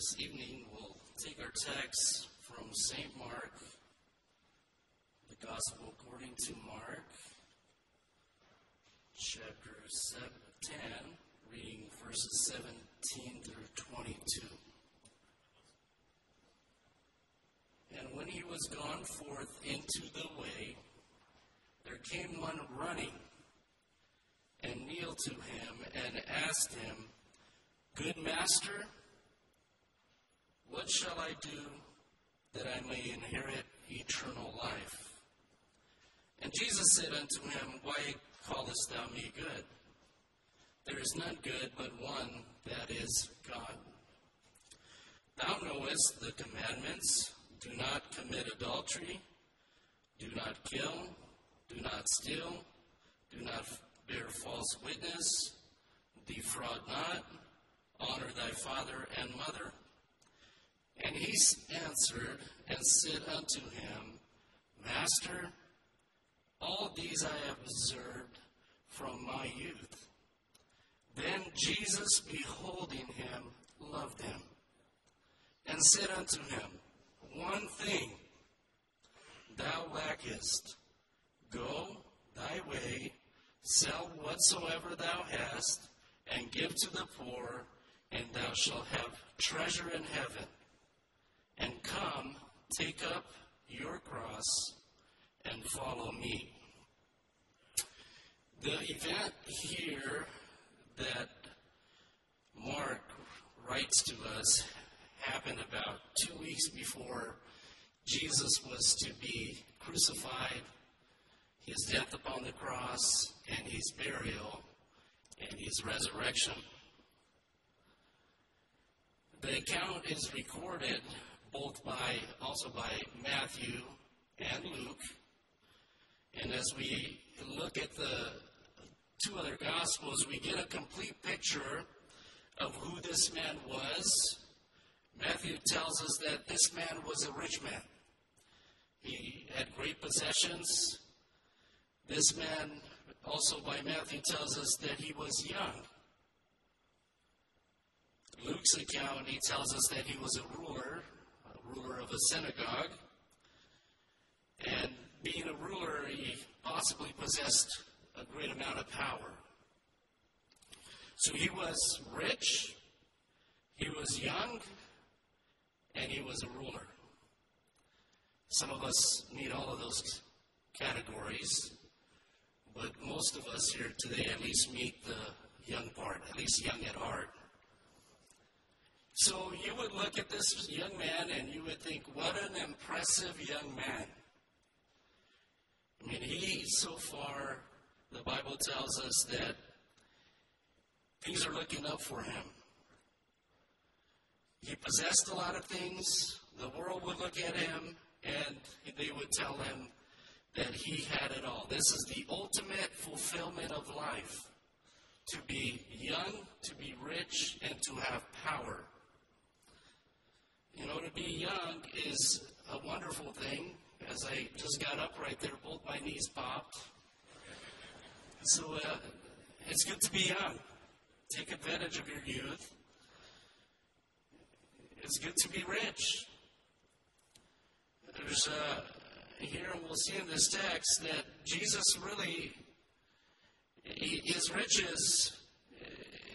This evening we'll take our text from St. Mark, the Gospel according to Mark, chapter 7, 10, reading verses 17 through 22. And when he was gone forth into the way, there came one running and kneeled to him and asked him, Good master, what shall I do that I may inherit eternal life? And Jesus said unto him, Why callest thou me good? There is none good but one, that is God. Thou knowest the commandments do not commit adultery, do not kill, do not steal, do not bear false witness, defraud not, honor thy father and mother. And he answered and said unto him, Master, all these I have observed from my youth. Then Jesus, beholding him, loved him, and said unto him, One thing thou lackest. Go thy way, sell whatsoever thou hast, and give to the poor, and thou shalt have treasure in heaven and come, take up your cross, and follow me. The event here that Mark writes to us happened about two weeks before Jesus was to be crucified, his death upon the cross, and his burial, and his resurrection. The account is recorded both by also by Matthew and Luke. And as we look at the two other gospels, we get a complete picture of who this man was. Matthew tells us that this man was a rich man. He had great possessions. This man, also by Matthew, tells us that he was young. Luke's account, he tells us that he was a ruler ruler of a synagogue. And being a ruler, he possibly possessed a great amount of power. So he was rich, he was young, and he was a ruler. Some of us meet all of those categories, but most of us here today at least meet the young part, at least young at heart. So you would look at this young man and you would think, what an impressive young man. I mean, he, so far, the Bible tells us that things are looking up for him. He possessed a lot of things. The world would look at him and they would tell him that he had it all. This is the ultimate fulfillment of life to be young, to be rich, and to have power. You know, to be young is a wonderful thing. As I just got up right there, both my knees popped. So uh, it's good to be young. Take advantage of your youth. It's good to be rich. There's uh, here we'll see in this text that Jesus really his riches.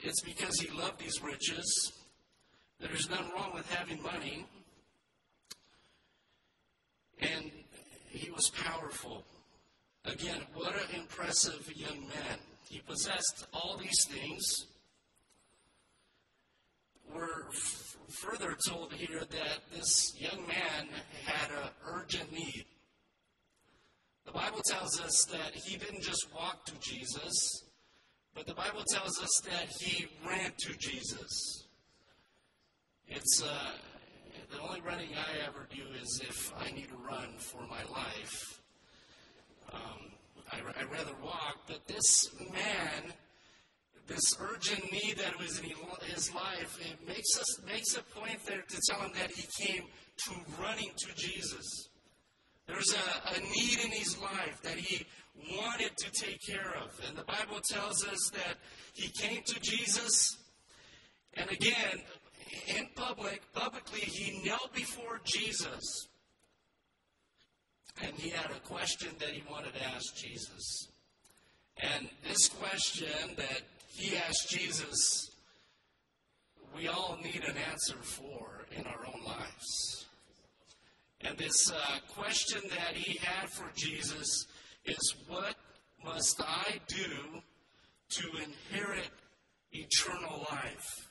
It's because he loved these riches there's nothing wrong with having money. And he was powerful. Again, what an impressive young man. He possessed all these things. We're f- further told here that this young man had an urgent need. The Bible tells us that he didn't just walk to Jesus, but the Bible tells us that he ran to Jesus. It's uh, the only running I ever do is if I need to run for my life. Um, I, would rather walk, but this man, this urgent need that was in his life, it makes us makes a point there to tell him that he came to running to Jesus. There's a, a need in his life that he wanted to take care of. And the Bible tells us that he came to Jesus. And again, in public, publicly, he knelt before Jesus. And he had a question that he wanted to ask Jesus. And this question that he asked Jesus, we all need an answer for in our own lives. And this uh, question that he had for Jesus is what must I do to inherit eternal life?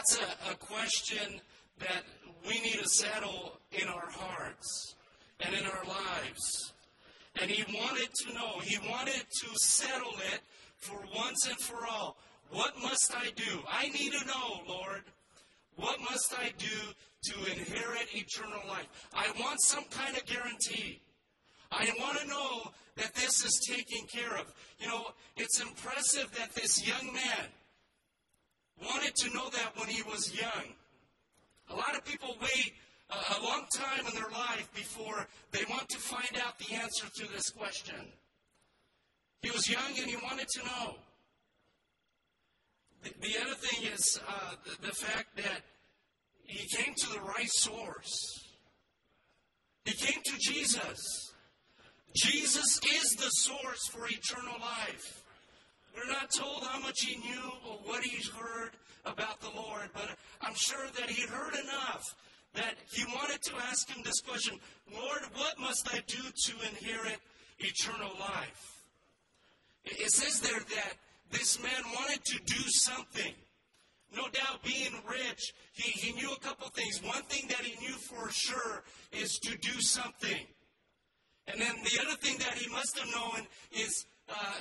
That's a, a question that we need to settle in our hearts and in our lives. And he wanted to know, he wanted to settle it for once and for all. What must I do? I need to know, Lord, what must I do to inherit eternal life? I want some kind of guarantee. I want to know that this is taken care of. You know, it's impressive that this young man wanted to know that when he was young. A lot of people wait a long time in their life before they want to find out the answer to this question. He was young and he wanted to know. The, the other thing is uh, the, the fact that he came to the right source. He came to Jesus. Jesus is the source for eternal life. We're not told how much he knew or what he heard about the Lord, but I'm sure that he heard enough that he wanted to ask him this question Lord, what must I do to inherit eternal life? It says there that this man wanted to do something. No doubt, being rich, he, he knew a couple things. One thing that he knew for sure is to do something. And then the other thing that he must have known is uh,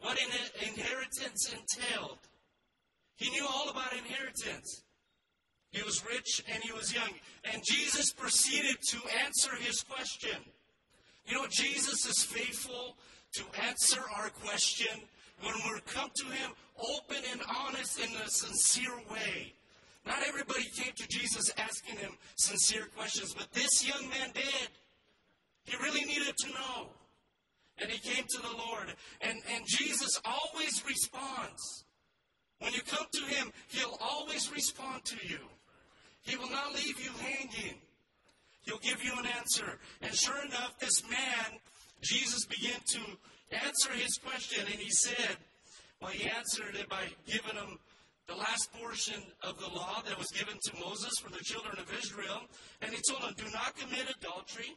what an inheritance entailed. He knew all about inheritance. He was rich and he was young. And Jesus proceeded to answer his question. You know, Jesus is faithful to answer our question when we come to him open and honest in a sincere way. Not everybody came to Jesus asking him sincere questions, but this young man did. He really needed to know. And he came to the Lord. And, and Jesus always responds. When you come to him, he'll always respond to you. He will not leave you hanging. He'll give you an answer. And sure enough, this man, Jesus began to answer his question, and he said, well, he answered it by giving him the last portion of the law that was given to Moses for the children of Israel. And he told him, Do not commit adultery,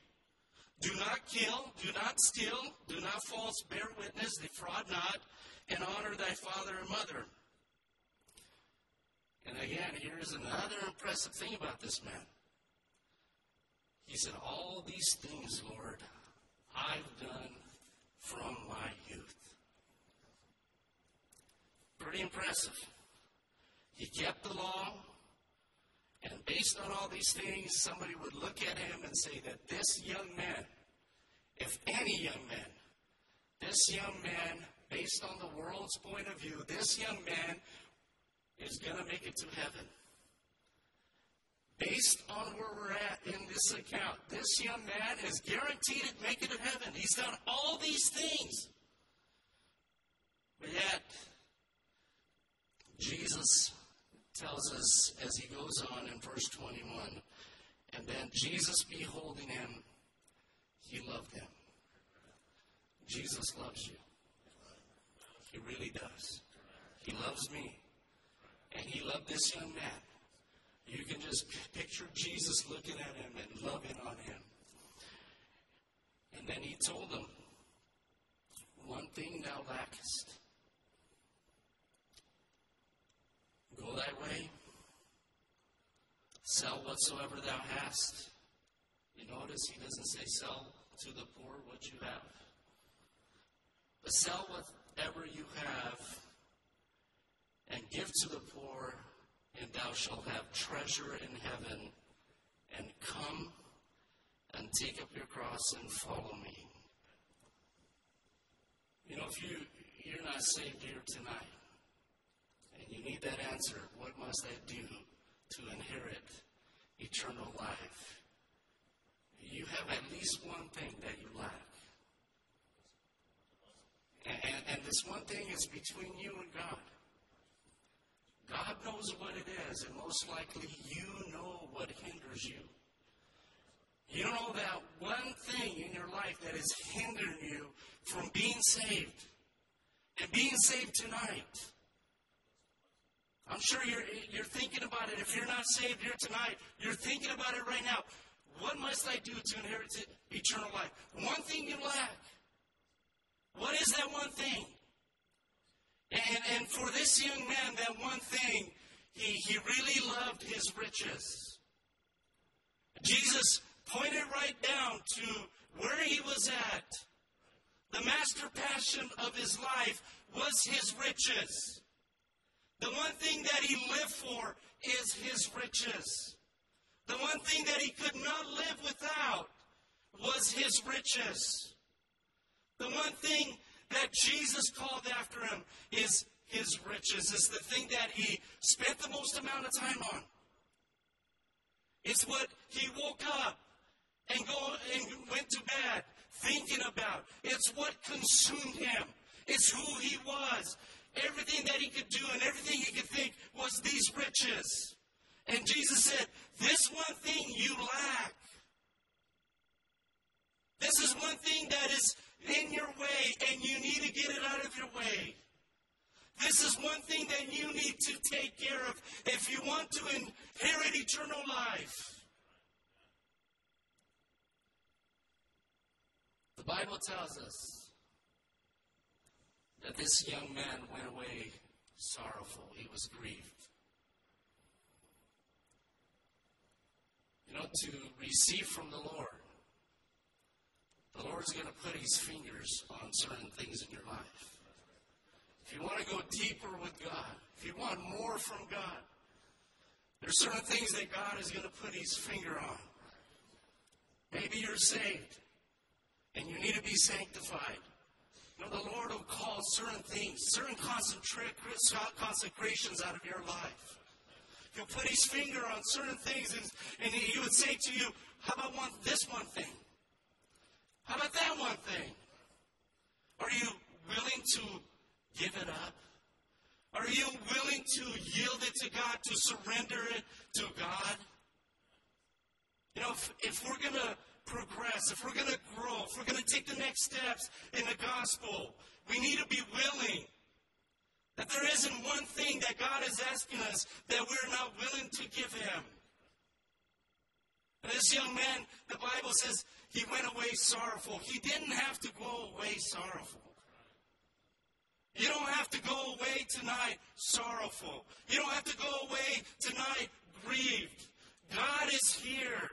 do not kill, do not steal, do not false bear witness, defraud not, and honor thy father and mother. And again, here's another impressive thing about this man. He said, All these things, Lord, I've done from my youth. Pretty impressive. He kept the law, and based on all these things, somebody would look at him and say that this young man, if any young man, this young man, based on the world's point of view, this young man is going to make it to heaven. Based on where we're at in this account, this young man is guaranteed to make it to heaven. He's done all these things. But yet, Jesus tells us as he goes on in verse 21 and then Jesus beholding him, he loved him. Jesus loves you. He really does. He loves me. And he loved this young man. You can just picture Jesus looking at him and loving on him. And then he told him, One thing thou lackest. Go thy way, sell whatsoever thou hast. You notice he doesn't say sell to the poor what you have. But sell whatever you have and give to the poor, and thou shalt have treasure in heaven. And come and take up your cross and follow me. You know, if you, you're not saved here tonight, and you need that answer, what must I do to inherit eternal life? You have at least one thing that you lack. And, and, and this one thing is between you and God. God knows what it is, and most likely you know what hinders you. You don't know that one thing in your life that is hindering you from being saved and being saved tonight. I'm sure you're, you're thinking about it. If you're not saved here tonight, you're thinking about it right now. What must I do to inherit eternal life? One thing you lack. What is that one thing? And, and for this young man, that one thing, he, he really loved his riches. Jesus pointed right down to where he was at. The master passion of his life was his riches. The one thing that he lived for is his riches. The one thing that he could not live without was his riches. The one thing that Jesus called after him is his riches, is the thing that he spent the most amount of time on. It's what he woke up and go and went to bed thinking about. It's what consumed him. It's who he was. Everything that he could do and everything he could think was these riches. And Jesus said, This one thing you lack. This is one thing that is in your way, and you need to get it out of your way. This is one thing that you need to take care of if you want to inherit eternal life. The Bible tells us that this young man went away sorrowful. He was grieved. You know, to receive from the Lord, the Lord's going to put his fingers on certain things in your life. If you want to go deeper with God, if you want more from God, there's certain things that God is going to put his finger on. Maybe you're saved and you need to be sanctified. You know, the Lord will call certain things, certain consecrations out of your life. Put his finger on certain things and, and he would say to you, How about one, this one thing? How about that one thing? Are you willing to give it up? Are you willing to yield it to God, to surrender it to God? You know, if, if we're going to progress, if we're going to grow, if we're going to take the next steps in the gospel, we need to be willing. That there isn't one thing that God is asking us that we're not willing to give Him. And this young man, the Bible says, he went away sorrowful. He didn't have to go away sorrowful. You don't have to go away tonight sorrowful. You don't have to go away tonight grieved. God is here.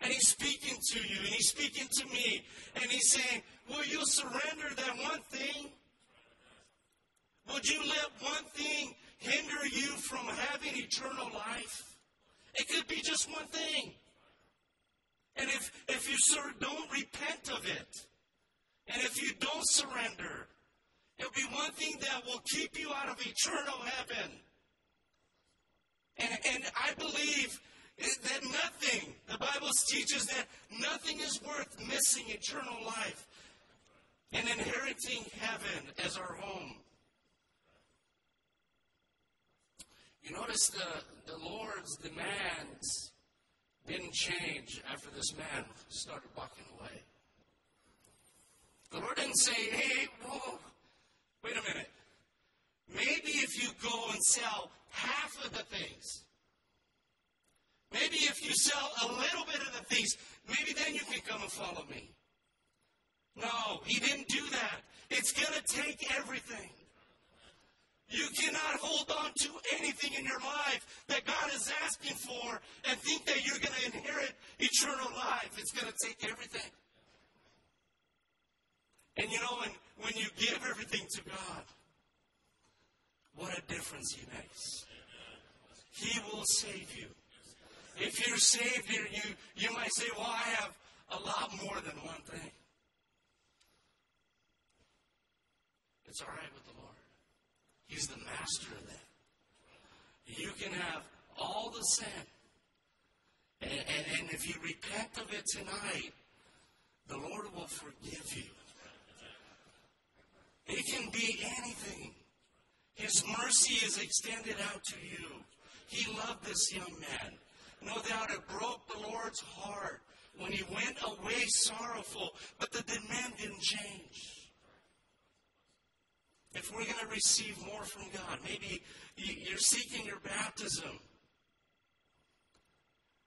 And he's speaking to you, and he's speaking to me, and he's saying, Will you surrender that one thing? Would you let one thing hinder you from having eternal life? It could be just one thing. And if, if you sir, don't repent of it, and if you don't surrender, it'll be one thing that will keep you out of eternal heaven. And, and I believe that nothing, the Bible teaches that nothing is worth missing eternal life and inheriting heaven as our home. You notice the, the Lord's demands didn't change after this man started walking away. The Lord didn't say, hey, whoa, wait a minute. Maybe if you go and sell half of the things, Maybe if you sell a little bit of the things, maybe then you can come and follow me. No, he didn't do that. It's going to take everything. You cannot hold on to anything in your life that God is asking for and think that you're going to inherit eternal life. It's going to take everything. And you know, when, when you give everything to God, what a difference He makes. He will save you. If you're saved here, you, you might say, well, I have a lot more than one thing. It's all right with the master that. You can have all the sin. And, and, and if you repent of it tonight, the Lord will forgive you. It can be anything. His mercy is extended out to you. He loved this young man. No doubt it broke the Lord's heart when he went away sorrowful, but the demand didn't change. If we're going to receive more from God, maybe you're seeking your baptism.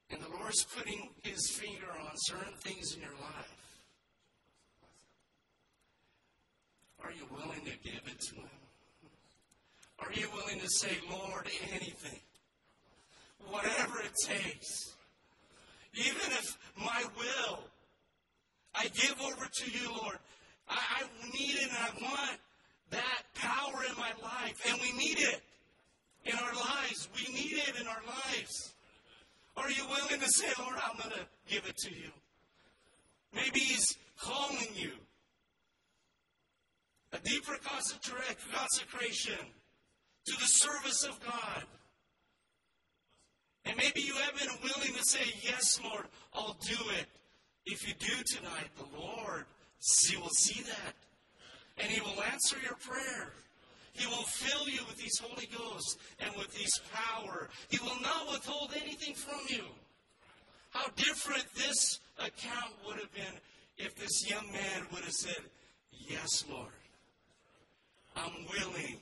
And the Lord's putting his finger on certain things in your life. Are you willing to give it to him? Are you willing to say, Lord, anything? Whatever it takes. Even if my will, I give over to you, Lord. I, I need it and I want that power in my life. And we need it in our lives. We need it in our lives. Are you willing to say, Lord, I'm going to give it to you? Maybe He's calling you. A deeper consecration to the service of God. And maybe you have been willing to say, Yes, Lord, I'll do it. If you do tonight, the Lord see, will see that. And He will answer your prayer. He will fill you with His Holy Ghost and with His power. He will not withhold anything from you. How different this account would have been if this young man would have said, Yes, Lord, I'm willing.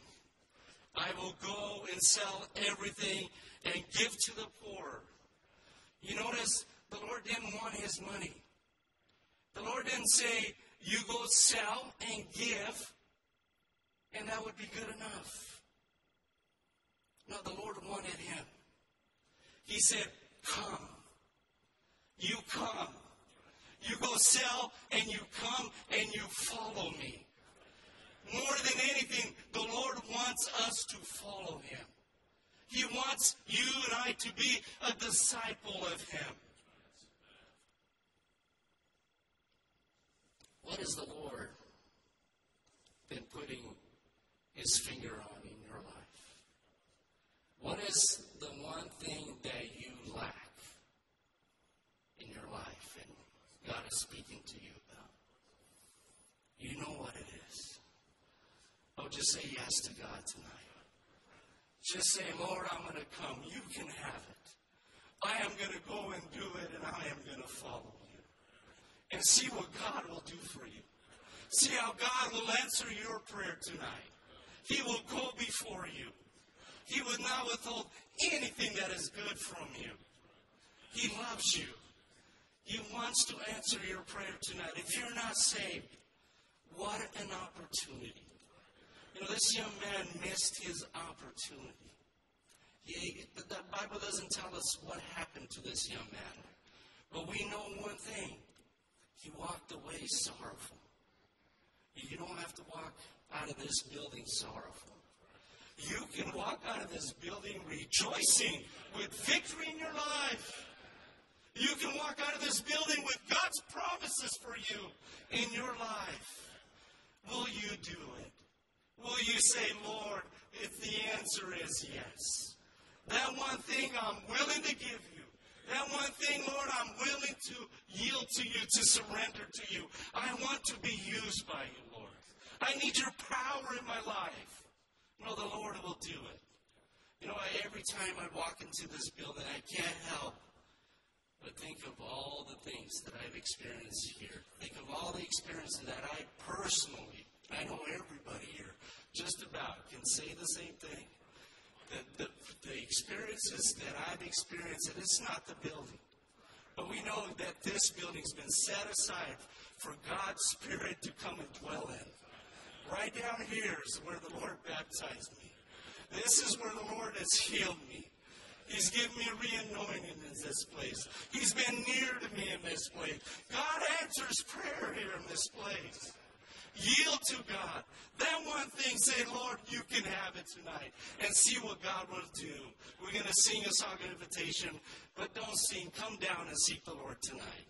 I will go and sell everything and give to the poor. You notice the Lord didn't want his money. The Lord didn't say, You go sell and give, and that would be good enough. No, the Lord wanted him. He said, Come. You come. You go sell and you come and you follow me. More than anything, the Lord wants us to follow him. He wants you and I to be a disciple of him. What has the Lord been putting his finger on in your life? What is the one thing that you lack in your life and God is speaking to you about? You know what it is. Oh, just say yes to God tonight. Just say, Lord, I'm going to come. You can have it. I am going to go and do it, and I am going to follow. And see what God will do for you. See how God will answer your prayer tonight. He will go before you. He will not withhold anything that is good from you. He loves you. He wants to answer your prayer tonight. If you're not saved, what an opportunity. You know, this young man missed his opportunity. He, the, the Bible doesn't tell us what happened to this young man. But we know one thing. He walked away sorrowful. You don't have to walk out of this building sorrowful. You can walk out of this building rejoicing with victory in your life. You can walk out of this building with God's promises for you in your life. Will you do it? Will you say, Lord, if the answer is yes? That one thing I'm willing to give you. That one thing, Lord, I'm willing to yield to you, to surrender to you. I want to be used by you, Lord. I need your power in my life. No, the Lord will do it. You know, every time I walk into this building, I can't help but think of all the things that I've experienced here. Think of all the experiences that I personally, I know everybody here, just about can say the same thing. The, the, the experiences that I've experienced, and it's not the building. But we know that this building's been set aside for God's Spirit to come and dwell in. Right down here is where the Lord baptized me. This is where the Lord has healed me. He's given me re-anointing in this place. He's been near to me in this place. God answers prayer here in this place. Yield to God. That one thing, say, Lord, you can have it tonight. And see what God will do. We're going to sing a song of invitation, but don't sing. Come down and seek the Lord tonight.